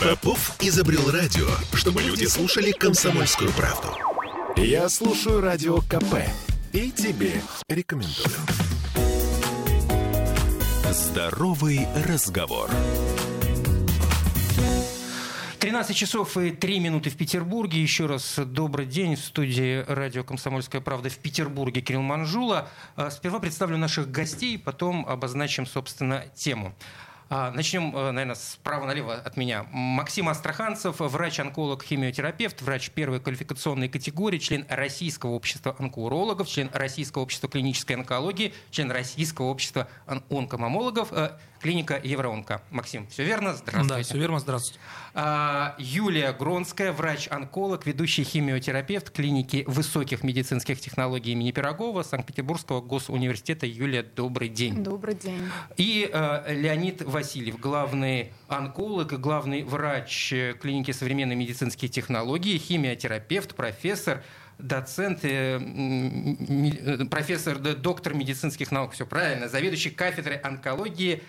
Попов изобрел радио, чтобы люди слушали комсомольскую правду. Я слушаю радио КП и тебе рекомендую. Здоровый разговор. 13 часов и 3 минуты в Петербурге. Еще раз добрый день в студии радио «Комсомольская правда» в Петербурге Кирилл Манжула. А, сперва представлю наших гостей, потом обозначим, собственно, тему. А, начнем, э, наверное, справа налево от меня. Максим Астраханцев, врач-онколог, химиотерапевт, врач первой квалификационной категории, член Российского общества онкоурологов, член Российского общества клинической онкологии, член Российского общества онкомамологов, э, клиника Евроонко. Максим, все верно? Здравствуйте. Да, все верно, здравствуйте. Юлия Гронская, врач-онколог, ведущий химиотерапевт клиники высоких медицинских технологий имени Пирогова Санкт-Петербургского госуниверситета. Юлия, добрый день. Добрый день. И э, Леонид Васильев, главный онколог и главный врач клиники современной медицинские технологии, химиотерапевт, профессор, доцент, э, э, профессор, доктор медицинских наук, все правильно, заведующий кафедрой онкологии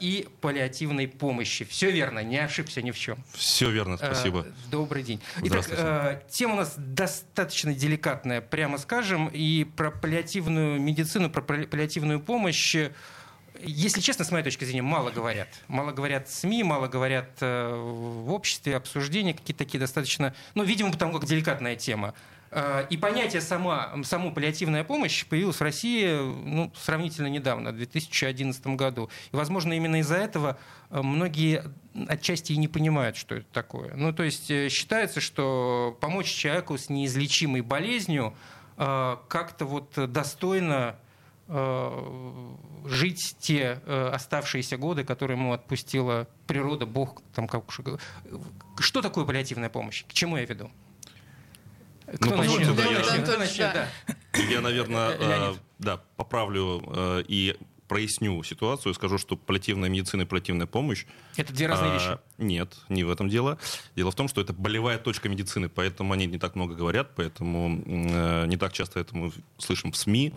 и паллиативной помощи. Все верно, не ошибся ни в чем. Все верно, спасибо. А, добрый день. Итак, а, тема у нас достаточно деликатная, прямо скажем, и про паллиативную медицину, про паллиативную помощь если честно, с моей точки зрения, мало говорят. Мало говорят СМИ, мало говорят э, в обществе, обсуждения какие-то такие достаточно... Ну, видимо, потому как деликатная тема. Э, и понятие сама, саму паллиативная помощь появилось в России ну, сравнительно недавно, в 2011 году. И, возможно, именно из-за этого э, многие отчасти и не понимают, что это такое. Ну, то есть э, считается, что помочь человеку с неизлечимой болезнью как-то вот достойно жить те оставшиеся годы, которые ему отпустила природа, Бог, там как Что такое паллиативная помощь? К чему я веду? Кто ну, начнет? Да, я, начнет? начнет? Да. я, наверное, э, да, поправлю э, и проясню ситуацию, скажу, что паллиативная медицина и паллиативная помощь... Это две разные а, вещи? Нет, не в этом дело. Дело в том, что это болевая точка медицины, поэтому они не так много говорят, поэтому э, не так часто это мы слышим в СМИ.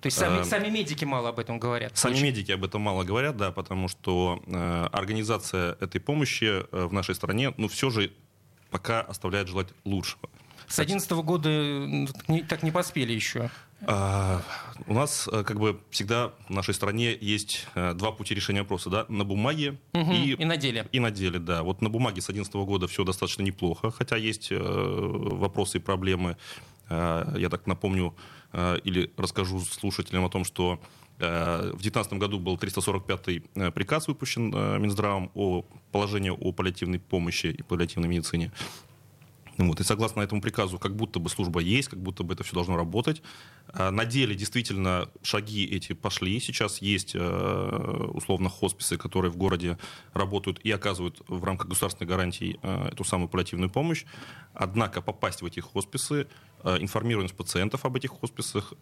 То есть сами, э, сами медики мало об этом говорят? Сами Очень. медики об этом мало говорят, да, потому что э, организация этой помощи э, в нашей стране, ну, все же пока оставляет желать лучшего. С 2011 года не, так не поспели еще. А, у нас э, как бы всегда в нашей стране есть э, два пути решения вопроса, да, на бумаге угу, и, и на деле. И на деле, да. Вот на бумаге с 2011 года все достаточно неплохо, хотя есть э, вопросы и проблемы. Я так напомню или расскажу слушателям о том, что в 2019 году был 345-й приказ выпущен Минздравом о положении о паллиативной помощи и паллиативной медицине. Вот, и согласно этому приказу, как будто бы служба есть, как будто бы это все должно работать. А, на деле действительно шаги эти пошли. Сейчас есть э, условно хосписы, которые в городе работают и оказывают в рамках государственной гарантии э, эту самую паллиативную помощь. Однако попасть в эти хосписы, э, информированность пациентов об этих хосписах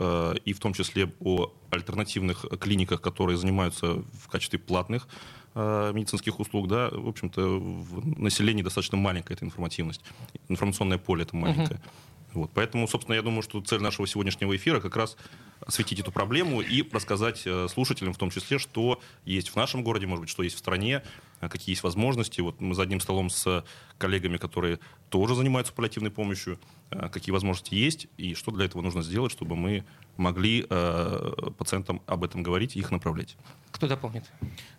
и в том числе о альтернативных клиниках, которые занимаются в качестве платных медицинских услуг, да, в общем-то, в населении достаточно маленькая эта информативность. Информационное поле это маленькое. Uh-huh. Вот. Поэтому, собственно, я думаю, что цель нашего сегодняшнего эфира как раз осветить эту проблему и рассказать э, слушателям в том числе, что есть в нашем городе, может быть, что есть в стране, э, какие есть возможности. Вот мы за одним столом с коллегами, которые тоже занимаются паллиативной помощью, какие возможности есть и что для этого нужно сделать, чтобы мы могли пациентам об этом говорить и их направлять. Кто дополнит?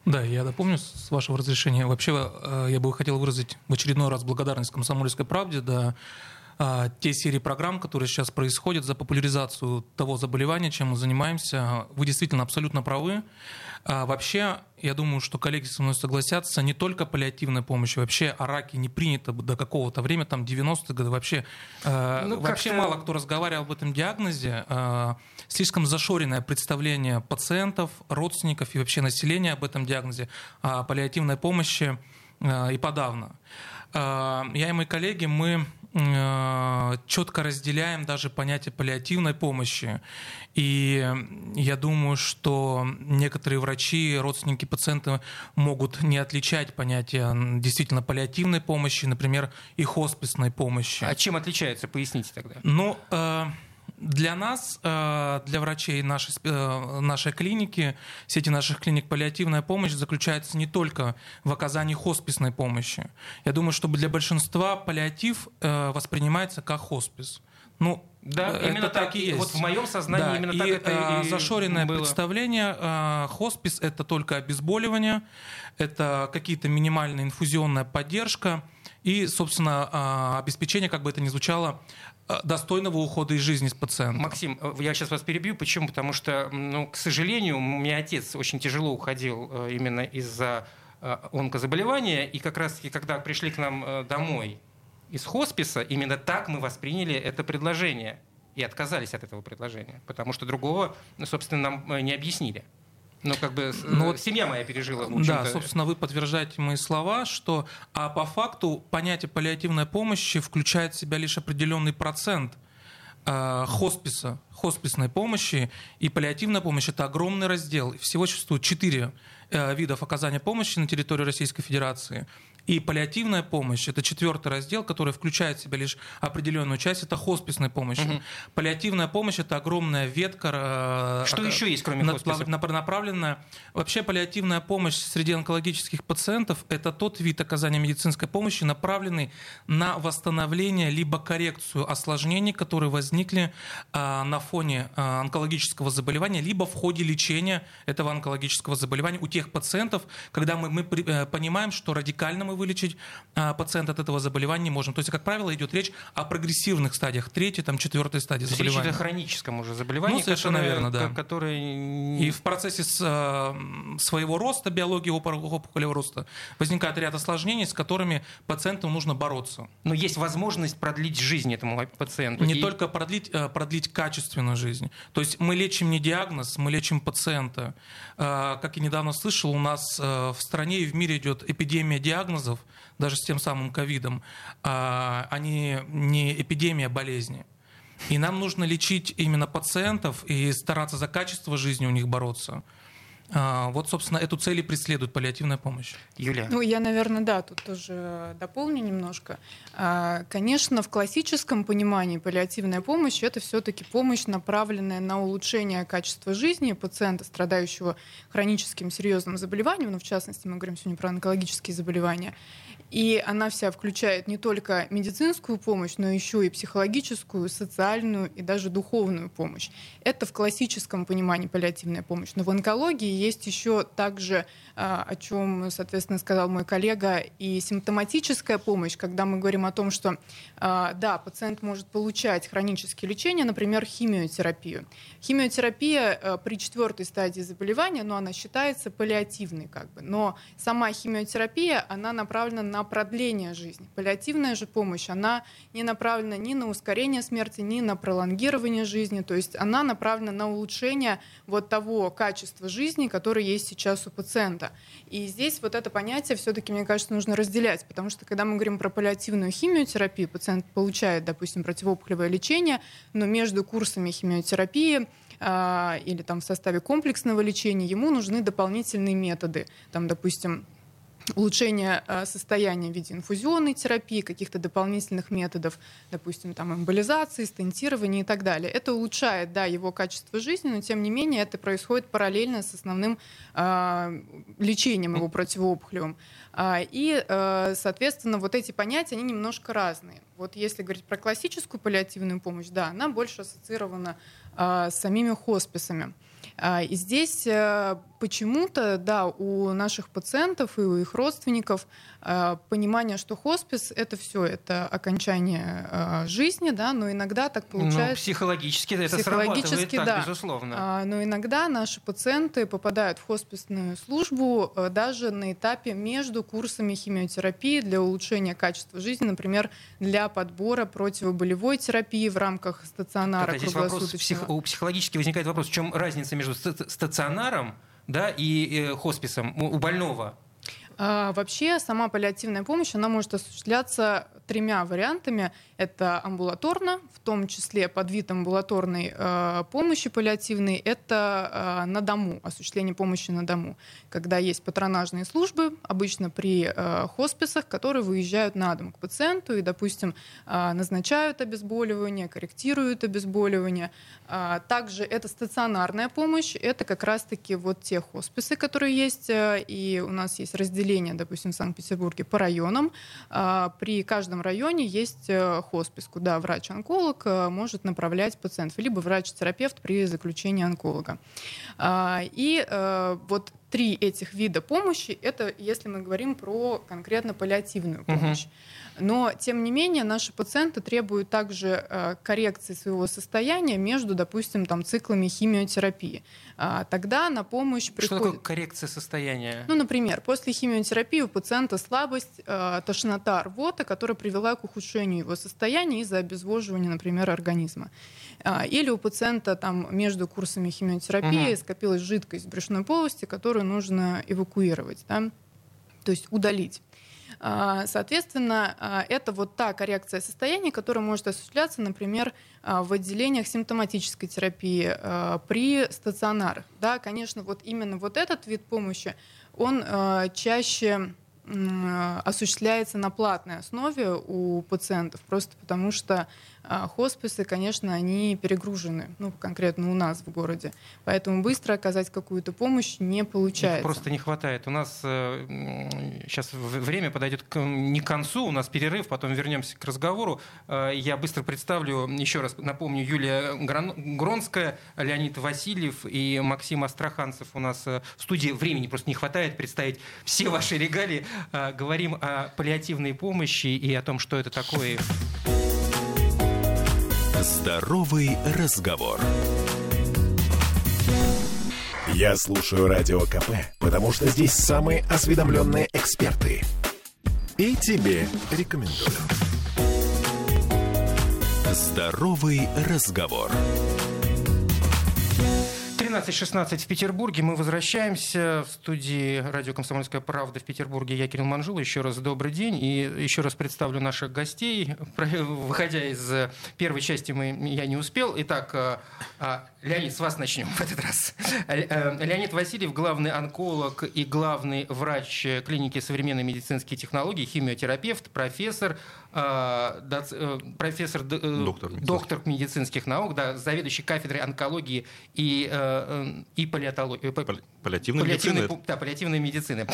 Да, я дополню, с вашего разрешения. Вообще, э, я бы хотел выразить в очередной раз благодарность «Комсомольской правде», да, а, те серии программ, которые сейчас происходят за популяризацию того заболевания, чем мы занимаемся. Вы действительно абсолютно правы. А вообще, я думаю, что коллеги со мной согласятся, не только паллиативная помощь, вообще о раке не принято до какого-то времени, там 90-е годы, вообще, э, ну, вообще мало кто разговаривал об этом диагнозе. Э, слишком зашоренное представление пациентов, родственников и вообще населения об этом диагнозе, о паллиативной помощи э, и подавно. Э, я и мои коллеги, мы четко разделяем даже понятие паллиативной помощи. И я думаю, что некоторые врачи, родственники пациента могут не отличать понятие действительно паллиативной помощи, например, и хосписной помощи. А чем отличается? Поясните тогда. Ну, э, Для нас, э, для врачей нашей, э, нашей клиники, сети наших клиник паллиативная помощь заключается не только в оказании хосписной помощи. Я думаю, что для большинства паллиатив э, воспринимается как хоспис. Ну, да, это именно так, так и есть. Вот в моем сознании да, именно и, так это и зашоренное было. представление. Хоспис это только обезболивание, это какие-то минимальная инфузионная поддержка и, собственно, обеспечение, как бы это ни звучало, достойного ухода из жизни с пациентом. Максим, э, я сейчас вас перебью. Почему? Потому что, ну, к сожалению, у меня отец очень тяжело уходил э, именно из-за онкозаболевания. И как раз-таки, когда пришли к нам домой из хосписа, именно так мы восприняли это предложение и отказались от этого предложения, потому что другого, собственно, нам не объяснили. Ну, как бы ну, вот, семья моя пережила. Да, собственно, вы подтверждаете мои слова, что а по факту понятие паллиативной помощи включает в себя лишь определенный процент э, хосписа, хосписной помощи, и паллиативная помощь – это огромный раздел. Всего существует четыре э, видов оказания помощи на территории Российской Федерации – и паллиативная помощь – это четвертый раздел, который включает в себя лишь определенную часть, это хосписная помощь. Угу. Паллиативная помощь – это огромная ветка. Э, Что еще есть, кроме хосписа? Направленная. Вообще паллиативная помощь среди онкологических пациентов – это тот вид оказания медицинской помощи, направленный на восстановление либо коррекцию осложнений, которые возникли а, на фоне а, онкологического заболевания, либо в ходе лечения этого онкологического заболевания у тех пациентов, когда мы, мы э, понимаем, что радикально мы вылечить а, пациента от этого заболевания не можем. То есть, как правило, идет речь о прогрессивных стадиях, третьей, там, четвертой стадии То заболевания. Речь о хроническом уже заболевании, ну, совершенно которое, верно, да. Которое... И в процессе э, своего роста, биологии опухолевого роста, возникает ряд осложнений, с которыми пациенту нужно бороться. Но есть возможность продлить жизнь этому пациенту. Не и... только продлить, э, продлить качественную жизнь. То есть мы лечим не диагноз, мы лечим пациента. Э, как я недавно слышал, у нас в стране и в мире идет эпидемия диагнозов, диагнозов, даже с тем самым ковидом, а, они не эпидемия болезни. И нам нужно лечить именно пациентов и стараться за качество жизни у них бороться. А, вот, собственно, эту цель и преследует паллиативная помощь. Юлия. Ну, я, наверное, да, тут тоже дополню немножко. А, конечно, в классическом понимании паллиативная помощь это все-таки помощь, направленная на улучшение качества жизни пациента, страдающего хроническим серьезным заболеванием, ну, в частности, мы говорим сегодня про онкологические заболевания. И она вся включает не только медицинскую помощь, но еще и психологическую, социальную и даже духовную помощь. Это в классическом понимании паллиативная помощь. Но в онкологии есть еще также, а, о чем, соответственно, сказал мой коллега, и симптоматическая помощь, когда мы говорим о том, что а, да, пациент может получать хронические лечения, например, химиотерапию. Химиотерапия а, при четвертой стадии заболевания, но она считается паллиативной, как бы. Но сама химиотерапия, она направлена на на продление жизни. Паллиативная же помощь, она не направлена ни на ускорение смерти, ни на пролонгирование жизни, то есть она направлена на улучшение вот того качества жизни, которое есть сейчас у пациента. И здесь вот это понятие все-таки, мне кажется, нужно разделять, потому что когда мы говорим про паллиативную химиотерапию, пациент получает, допустим, противоопухолевое лечение, но между курсами химиотерапии э, или там в составе комплексного лечения ему нужны дополнительные методы, там, допустим, улучшение э, состояния в виде инфузионной терапии, каких-то дополнительных методов, допустим, там, эмболизации, стентирования и так далее. Это улучшает да, его качество жизни, но тем не менее это происходит параллельно с основным э, лечением его противоопухолевым. А, и, соответственно, вот эти понятия, они немножко разные. Вот если говорить про классическую паллиативную помощь, да, она больше ассоциирована э, с самими хосписами. А, и здесь почему-то, да, у наших пациентов и у их родственников э, понимание, что хоспис это все, это окончание э, жизни, да, но иногда так ну, получается. Ну, психологически это психологически, так, да. безусловно. А, но иногда наши пациенты попадают в хосписную службу даже на этапе между курсами химиотерапии для улучшения качества жизни, например, для подбора противоболевой терапии в рамках стационара. Так, а здесь вопрос, псих, у психологически возникает вопрос, в чем разница между стационаром да, и э, хосписом у больного? А, вообще сама паллиативная помощь, она может осуществляться тремя вариантами. Это амбулаторно, в том числе под вид амбулаторной э, помощи паллиативной, это э, на дому, осуществление помощи на дому. Когда есть патронажные службы, обычно при э, хосписах, которые выезжают на дом к пациенту и, допустим, э, назначают обезболивание, корректируют обезболивание. Э, также это стационарная помощь, это как раз-таки вот те хосписы, которые есть, э, и у нас есть разделение, допустим, в Санкт-Петербурге по районам. Э, при каждом районе есть э, хоспис, куда врач-онколог э, может направлять пациентов, либо врач-терапевт при заключении онколога. А, и э, вот три этих вида помощи, это если мы говорим про конкретно паллиативную помощь. Угу. Но, тем не менее, наши пациенты требуют также э, коррекции своего состояния между, допустим, там, циклами химиотерапии. А, тогда на помощь приходит... Что такое коррекция состояния? Ну, например, после химиотерапии у пациента слабость, э, тошнота, рвота, которая привела к ухудшению его состояния из-за обезвоживания, например, организма. А, или у пациента там, между курсами химиотерапии угу. скопилась жидкость в брюшной полости, которую нужно эвакуировать, да? то есть удалить. А, соответственно, а, это вот та коррекция состояния, которая может осуществляться, например, в отделениях симптоматической терапии при стационарах. Да, конечно, вот именно вот этот вид помощи, он чаще осуществляется на платной основе у пациентов, просто потому что а хосписы, конечно, они перегружены, ну, конкретно у нас в городе. Поэтому быстро оказать какую-то помощь не получается. Их просто не хватает. У нас э, сейчас время подойдет к, не к концу, у нас перерыв, потом вернемся к разговору. Э, я быстро представлю, еще раз напомню, Юлия Гронская, Леонид Васильев и Максим Астраханцев у нас э, в студии. Времени просто не хватает представить все ваши регалии. Э, говорим о паллиативной помощи и о том, что это такое. Здоровый разговор. Я слушаю радио КП, потому что здесь самые осведомленные эксперты. И тебе рекомендую. Здоровый разговор. 13.16 в Петербурге. Мы возвращаемся в студии радио «Комсомольская правда» в Петербурге. Я Кирилл Манжул. Еще раз добрый день. И еще раз представлю наших гостей. Выходя из первой части, мы, я не успел. Итак, а, а, Леонид, с вас начнем в этот раз. Э, Леонид Васильев, главный онколог и главный врач клиники современной медицинские технологии, химиотерапевт, профессор, э, профессор, э, доктор, доктор медицинских наук, да, заведующий кафедрой онкологии и, и паллиатологии. Паллиативной, паллиативной медицины. Да, паллиативной медицины.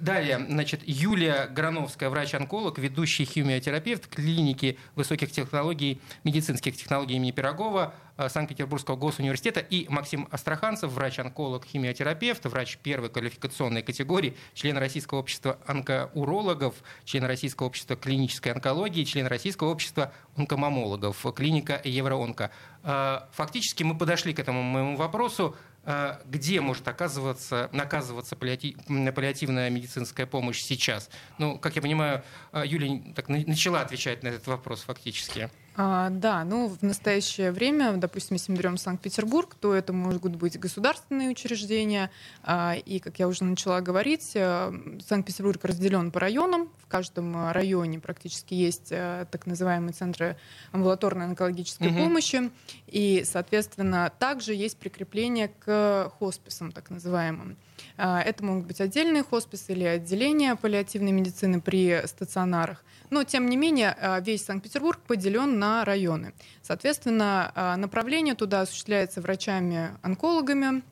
Далее, значит, Юлия Грановская, врач-онколог, ведущий химиотерапевт клиники высоких технологий, медицинских технологий имени Пирогова, Э, Санкт-Петербургского госуниверситета, и Максим Астраханцев, врач-онколог, химиотерапевт, врач первой квалификационной категории, член Российского общества онкоурологов, член Российского общества клинической онкологии, член Российского общества онкомамологов, клиника Евроонко. Э, фактически мы подошли к этому моему вопросу э, где может оказываться, наказываться паллиативная медицинская помощь сейчас? Ну, как я понимаю, Юлия так начала отвечать на этот вопрос фактически. А, да, ну в настоящее время, допустим, если мы берем Санкт-Петербург, то это могут быть государственные учреждения. А, и, как я уже начала говорить, э, Санкт-Петербург разделен по районам. В каждом районе практически есть э, так называемые центры амбулаторной онкологической угу. помощи. И, соответственно, также есть прикрепление к хосписам, так называемым. А, это могут быть отдельные хосписы или отделения паллиативной медицины при стационарах. Но, тем не менее, а, весь Санкт-Петербург поделен на районы. Соответственно, а, направление туда осуществляется врачами-онкологами,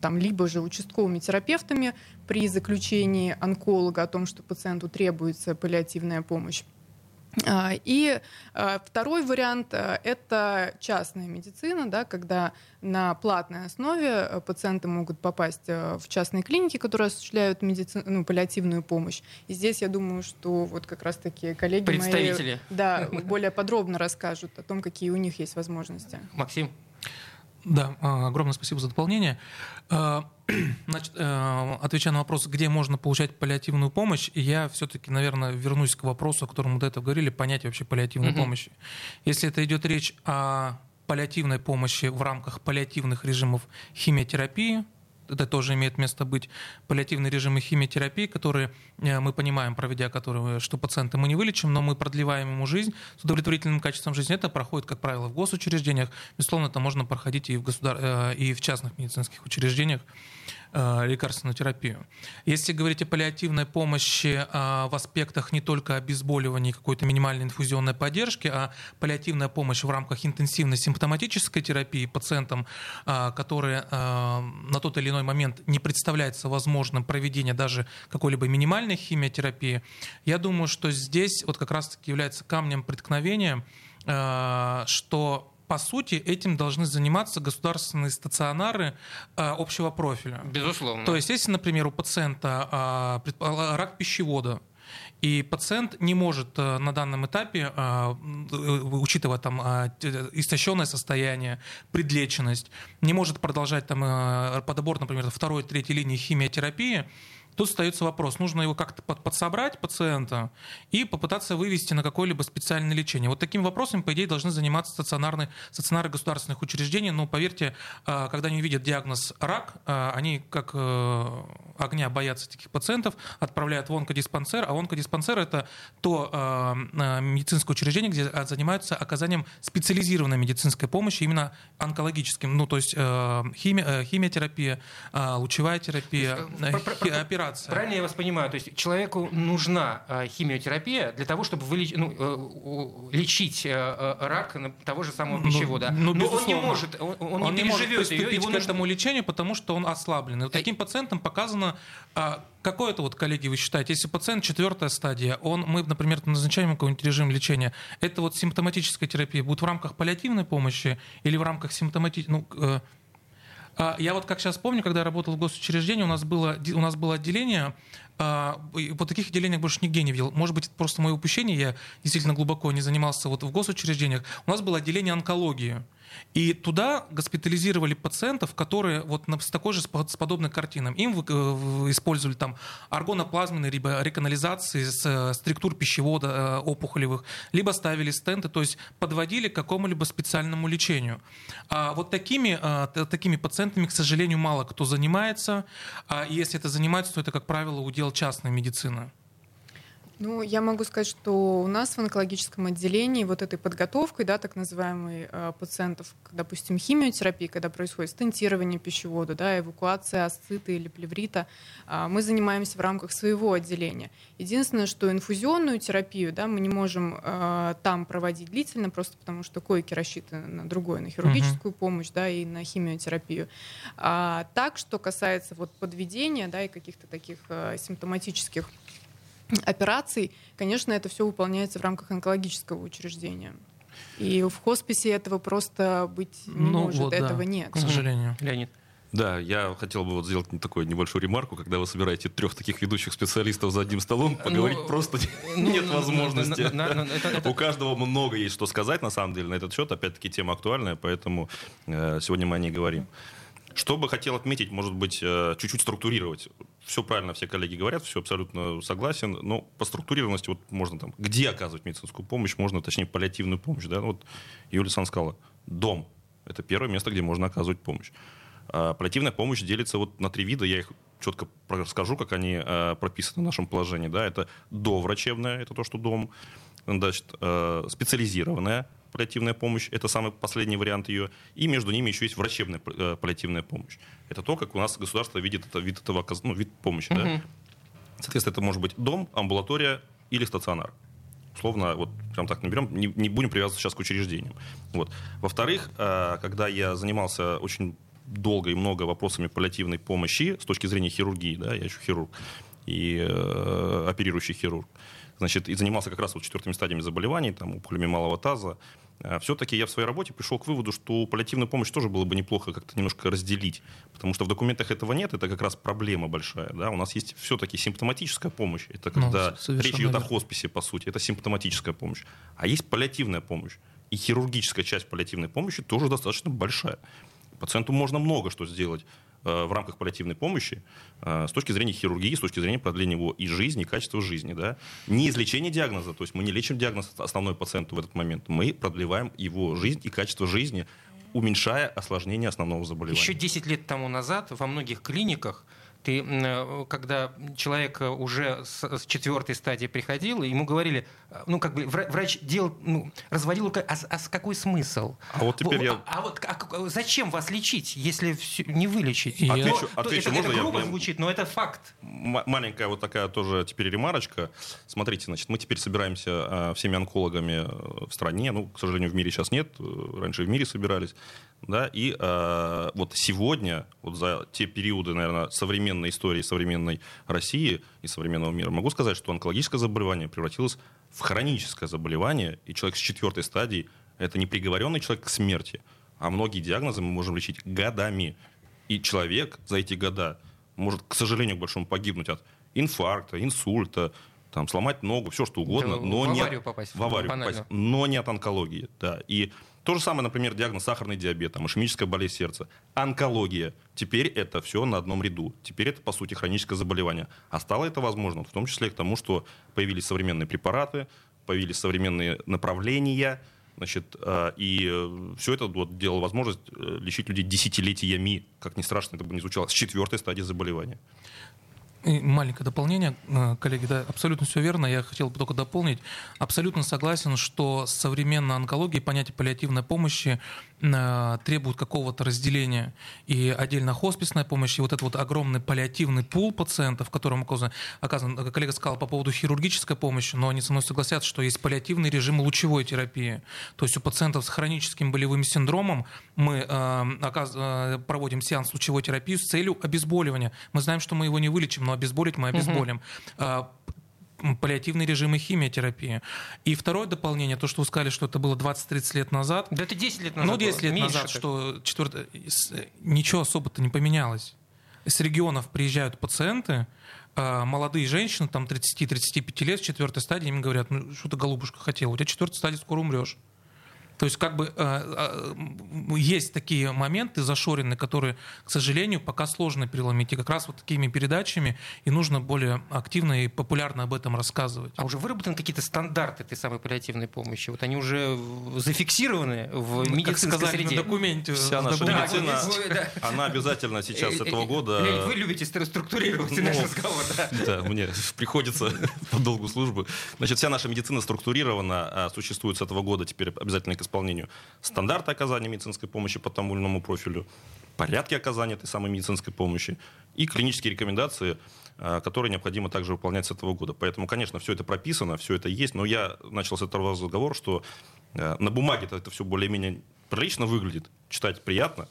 там, либо же участковыми терапевтами при заключении онколога о том, что пациенту требуется паллиативная помощь. А, и а, второй вариант а, — это частная медицина, да, когда на платной основе пациенты могут попасть в частные клиники, которые осуществляют медици... ну, паллиативную помощь. И здесь я думаю, что вот как раз-таки коллеги Представители. мои да, более подробно расскажут о том, какие у них есть возможности. Максим? Да, огромное спасибо за дополнение. Значит, э, отвечая на вопрос, где можно получать паллиативную помощь, я все-таки, наверное, вернусь к вопросу, о котором мы до этого говорили, понятие вообще паллиативной mm-hmm. помощи. Если это идет речь о паллиативной помощи в рамках паллиативных режимов химиотерапии, это тоже имеет место быть, паллиативные режимы химиотерапии, которые э, мы понимаем, проведя которые, что пациента мы не вылечим, но мы продлеваем ему жизнь с удовлетворительным качеством жизни. Это проходит, как правило, в госучреждениях. Безусловно, это можно проходить и в, государ... Э, и в частных медицинских учреждениях. Э, лекарственную терапию. Если говорить о паллиативной помощи э, в аспектах не только обезболивания и какой-то минимальной инфузионной поддержки, а паллиативная помощь в рамках интенсивной симптоматической терапии пациентам, э, которые на тот или иной момент не представляется возможным проведение даже какой-либо минимальной химиотерапии, я думаю, что здесь вот как раз-таки является камнем преткновения, что по сути, этим должны заниматься государственные стационары э, общего профиля. Безусловно. То есть, если, например, у пациента э, рак пищевода, и пациент не может э, на данном этапе, э, учитывая там э, истощенное состояние, предлеченность, не может продолжать там подобор, например, второй, третьей линии химиотерапии, Тут остается вопрос, нужно его как-то подсобрать пациента и попытаться вывести на какое-либо специальное лечение. Вот таким вопросом, по идее, должны заниматься стационарные, стационары государственных учреждений, но поверьте, а, когда они видят диагноз рак, а, они как э, огня боятся таких пациентов, отправляют в онкодиспансер, а онкодиспансер это то а, медицинское учреждение, где занимаются оказанием специализированной медицинской помощи, именно онкологическим, ну то есть э, химия, э, химиотерапия, лучевая терапия, операция операция. Правильно я вас понимаю? То есть человеку нужна э, химиотерапия для того, чтобы вылеч... ну, э, лечить э, рак того же самого ну, пищевода. Ну, Но он не может, он, он, он не, не может приступить ее, к нужно... этому лечению, потому что он ослаблен. И вот таким пациентам показано а, какой это вот, коллеги, вы считаете, если пациент четвертая стадия, он, мы, например, назначаем какой-нибудь режим лечения, это вот симптоматическая терапия будет в рамках паллиативной помощи или в рамках симптоматической, ну, я вот как сейчас помню, когда я работал в госучреждении, у нас было, у нас было отделение, а, вот таких отделений больше нигде не видел. Может быть, это просто мое упущение, я действительно глубоко не занимался вот в госучреждениях. У нас было отделение онкологии. И туда госпитализировали пациентов, которые вот с такой же, с подобной картиной. Им э, использовали там аргоноплазменные, либо реканализации с э, структур пищевода э, опухолевых, либо ставили стенты, то есть подводили к какому-либо специальному лечению. А вот такими, такими пациентами, к сожалению, мало кто занимается. А если это занимается, то это, как правило, удел частной медицины. Ну, я могу сказать, что у нас в онкологическом отделении вот этой подготовкой, да, так называемой э, пациентов, допустим, химиотерапии, когда происходит стентирование пищевода, да, эвакуация асцита или плеврита, э, мы занимаемся в рамках своего отделения. Единственное, что инфузионную терапию, да, мы не можем э, там проводить длительно, просто потому что койки рассчитаны на другое, на хирургическую uh-huh. помощь, да, и на химиотерапию. А так, что касается вот подведения, да, и каких-то таких э, симптоматических операций, конечно, это все выполняется в рамках онкологического учреждения. И в хосписе этого просто быть не ну, может, вот, этого да, нет. К сожалению. Леонид. Да, я хотел бы вот сделать такую небольшую ремарку, когда вы собираете трех таких ведущих специалистов за одним столом, ну, поговорить ну, просто ну, нет ну, возможности. На, на, на, это, это... У каждого много есть что сказать, на самом деле, на этот счет. Опять-таки, тема актуальная, поэтому э, сегодня мы о ней говорим. Что бы хотел отметить, может быть, э, чуть-чуть структурировать. Все правильно все коллеги говорят, все абсолютно согласен, но по структурированности вот можно там, где оказывать медицинскую помощь, можно, точнее, паллиативную помощь. Да? Вот Юлия Сан сказала, дом – это первое место, где можно оказывать помощь. А паллиативная помощь делится вот на три вида, я их четко расскажу, как они э, прописаны в нашем положении. Да? Это доврачебная, это то, что дом, значит, э, специализированная, паллиативная помощь, это самый последний вариант ее, и между ними еще есть врачебная э, паллиативная помощь. Это то, как у нас государство видит это, вид этого ну, вид помощи. Угу. Да? Соответственно, это может быть дом, амбулатория или стационар. Условно, вот прям так наберем, не, не будем привязываться сейчас к учреждениям. Вот. Во-вторых, э, когда я занимался очень долго и много вопросами паллиативной помощи с точки зрения хирургии, да, я еще хирург и э, оперирующий хирург, значит, и занимался как раз вот четвертыми стадиями заболеваний, там, опухолями малого таза, а все-таки я в своей работе пришел к выводу, что паллиативную помощь тоже было бы неплохо как-то немножко разделить, потому что в документах этого нет, это как раз проблема большая. Да? У нас есть все-таки симптоматическая помощь, это ну, когда ну, речь идет о хосписе, по сути, это симптоматическая помощь. А есть паллиативная помощь, и хирургическая часть паллиативной помощи тоже достаточно большая. Пациенту можно много что сделать в рамках паллиативной помощи э, с точки зрения хирургии, с точки зрения продления его и жизни, и качества жизни. Да? Не излечение диагноза, то есть мы не лечим диагноз основной пациенту в этот момент, мы продлеваем его жизнь и качество жизни уменьшая осложнение основного заболевания. Еще 10 лет тому назад во многих клиниках ты, э, когда человек уже с четвертой стадии приходил, ему говорили, э, ну, как бы врач делал, ну, разводил рукой, а, а какой смысл? А вот теперь я... А, а вот а, зачем вас лечить, если все, не вылечить? Отвечу, то, отвечу, это, можно это грубо я... звучит, но это факт. Маленькая вот такая тоже теперь ремарочка. Смотрите, значит, мы теперь собираемся э, всеми онкологами в стране, ну, к сожалению, в мире сейчас нет, раньше в мире собирались, да, и э, вот сегодня, вот за те периоды, наверное, современной истории, современной России и современного мира, могу сказать, что онкологическое заболевание превратилось в хроническое заболевание, и человек с четвертой стадии – это не приговоренный человек к смерти, а многие диагнозы мы можем лечить годами. И человек за эти года может, к сожалению, к большому погибнуть от инфаркта, инсульта, там, сломать ногу, все что угодно, да, но в не попасть, в аварию попасть, но не от онкологии, да. И то же самое, например, диагноз сахарный диабет, там, ишемическая болезнь сердца, онкология. Теперь это все на одном ряду. Теперь это, по сути, хроническое заболевание. А стало это возможно, в том числе к тому, что появились современные препараты, появились современные направления, Значит, э, и э, все это вот делало возможность э, лечить людей десятилетиями, как ни страшно это бы не звучало, с четвертой стадии заболевания. И маленькое дополнение, э, коллеги, да, абсолютно все верно. Я хотел бы только дополнить. Абсолютно согласен, что современная онкология, понятие паллиативной помощи э, требует какого-то разделения. И отдельно хосписная помощь, и вот этот вот огромный паллиативный пул пациентов, которым оказан, оказан, коллега сказал по поводу хирургической помощи, но они со мной согласятся, что есть паллиативный режим лучевой терапии. То есть у пациентов с хроническим болевым синдромом мы э, э, проводим сеанс лучевой терапии с целью обезболивания. Мы знаем, что мы его не вылечим, но обезболить мы обезболим. Угу паллиативный режим и химиотерапия. И второе дополнение, то, что вы сказали, что это было 20-30 лет назад. Да это 10 лет назад. Ну, 10 лет назад, так. что четвертое, ничего особо-то не поменялось. С регионов приезжают пациенты, а, молодые женщины, там 30-35 лет, с четвертой стадии, им говорят, ну что ты, голубушка, хотела, у тебя четвертая стадия, скоро умрешь. То есть как бы э, э, есть такие моменты зашоренные, которые, к сожалению, пока сложно переломить. И как раз вот такими передачами и нужно более активно и популярно об этом рассказывать. А уже выработаны какие-то стандарты этой самой паллиативной помощи? Вот они уже зафиксированы в ну, медицинской как сказали, среде? на документе. Вся наша да, медицина, да. она обязательно сейчас с э, этого года... Леонид, вы любите структурировать ну, наш разговор, да? Да, мне приходится по долгу службы. Значит, вся наша медицина структурирована, а существует с этого года теперь обязательно к исполнению стандарты оказания медицинской помощи по тому или иному профилю, порядки оказания этой самой медицинской помощи и клинические рекомендации, а, которые необходимо также выполнять с этого года. Поэтому, конечно, все это прописано, все это есть, но я начал с этого разговора, что а, на бумаге это все более-менее прилично выглядит, читать приятно,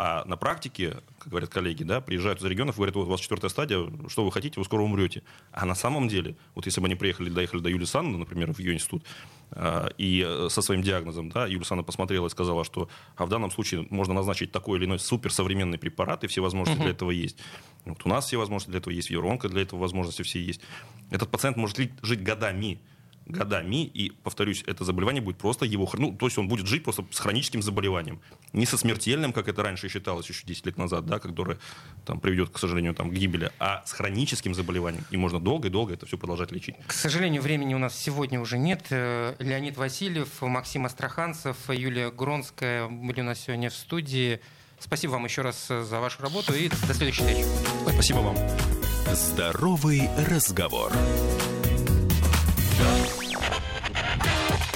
а на практике, как говорят коллеги, да, приезжают из регионов, говорят, вот у вас четвертая стадия, что вы хотите, вы скоро умрете. А на самом деле, вот если бы они приехали, доехали до Юлии Санны, например, в ее институт, а, и со своим диагнозом, да, Юлия Санна посмотрела и сказала, что а в данном случае можно назначить такой или иной суперсовременный препарат, и все возможности uh-huh. для этого есть. Вот у нас все возможности для этого есть, в Евронка для этого возможности все есть. Этот пациент может жить годами годами, и, повторюсь, это заболевание будет просто его... Ну, то есть он будет жить просто с хроническим заболеванием. Не со смертельным, как это раньше считалось еще 10 лет назад, да, которое там, приведет, к сожалению, там, к гибели, а с хроническим заболеванием. И можно долго и долго это все продолжать лечить. К сожалению, времени у нас сегодня уже нет. Э, Леонид Васильев, Максим Астраханцев, Юлия Гронская были у нас сегодня в студии. Спасибо вам еще раз за вашу работу и до следующей встречи. Спасибо вам. Здоровый разговор.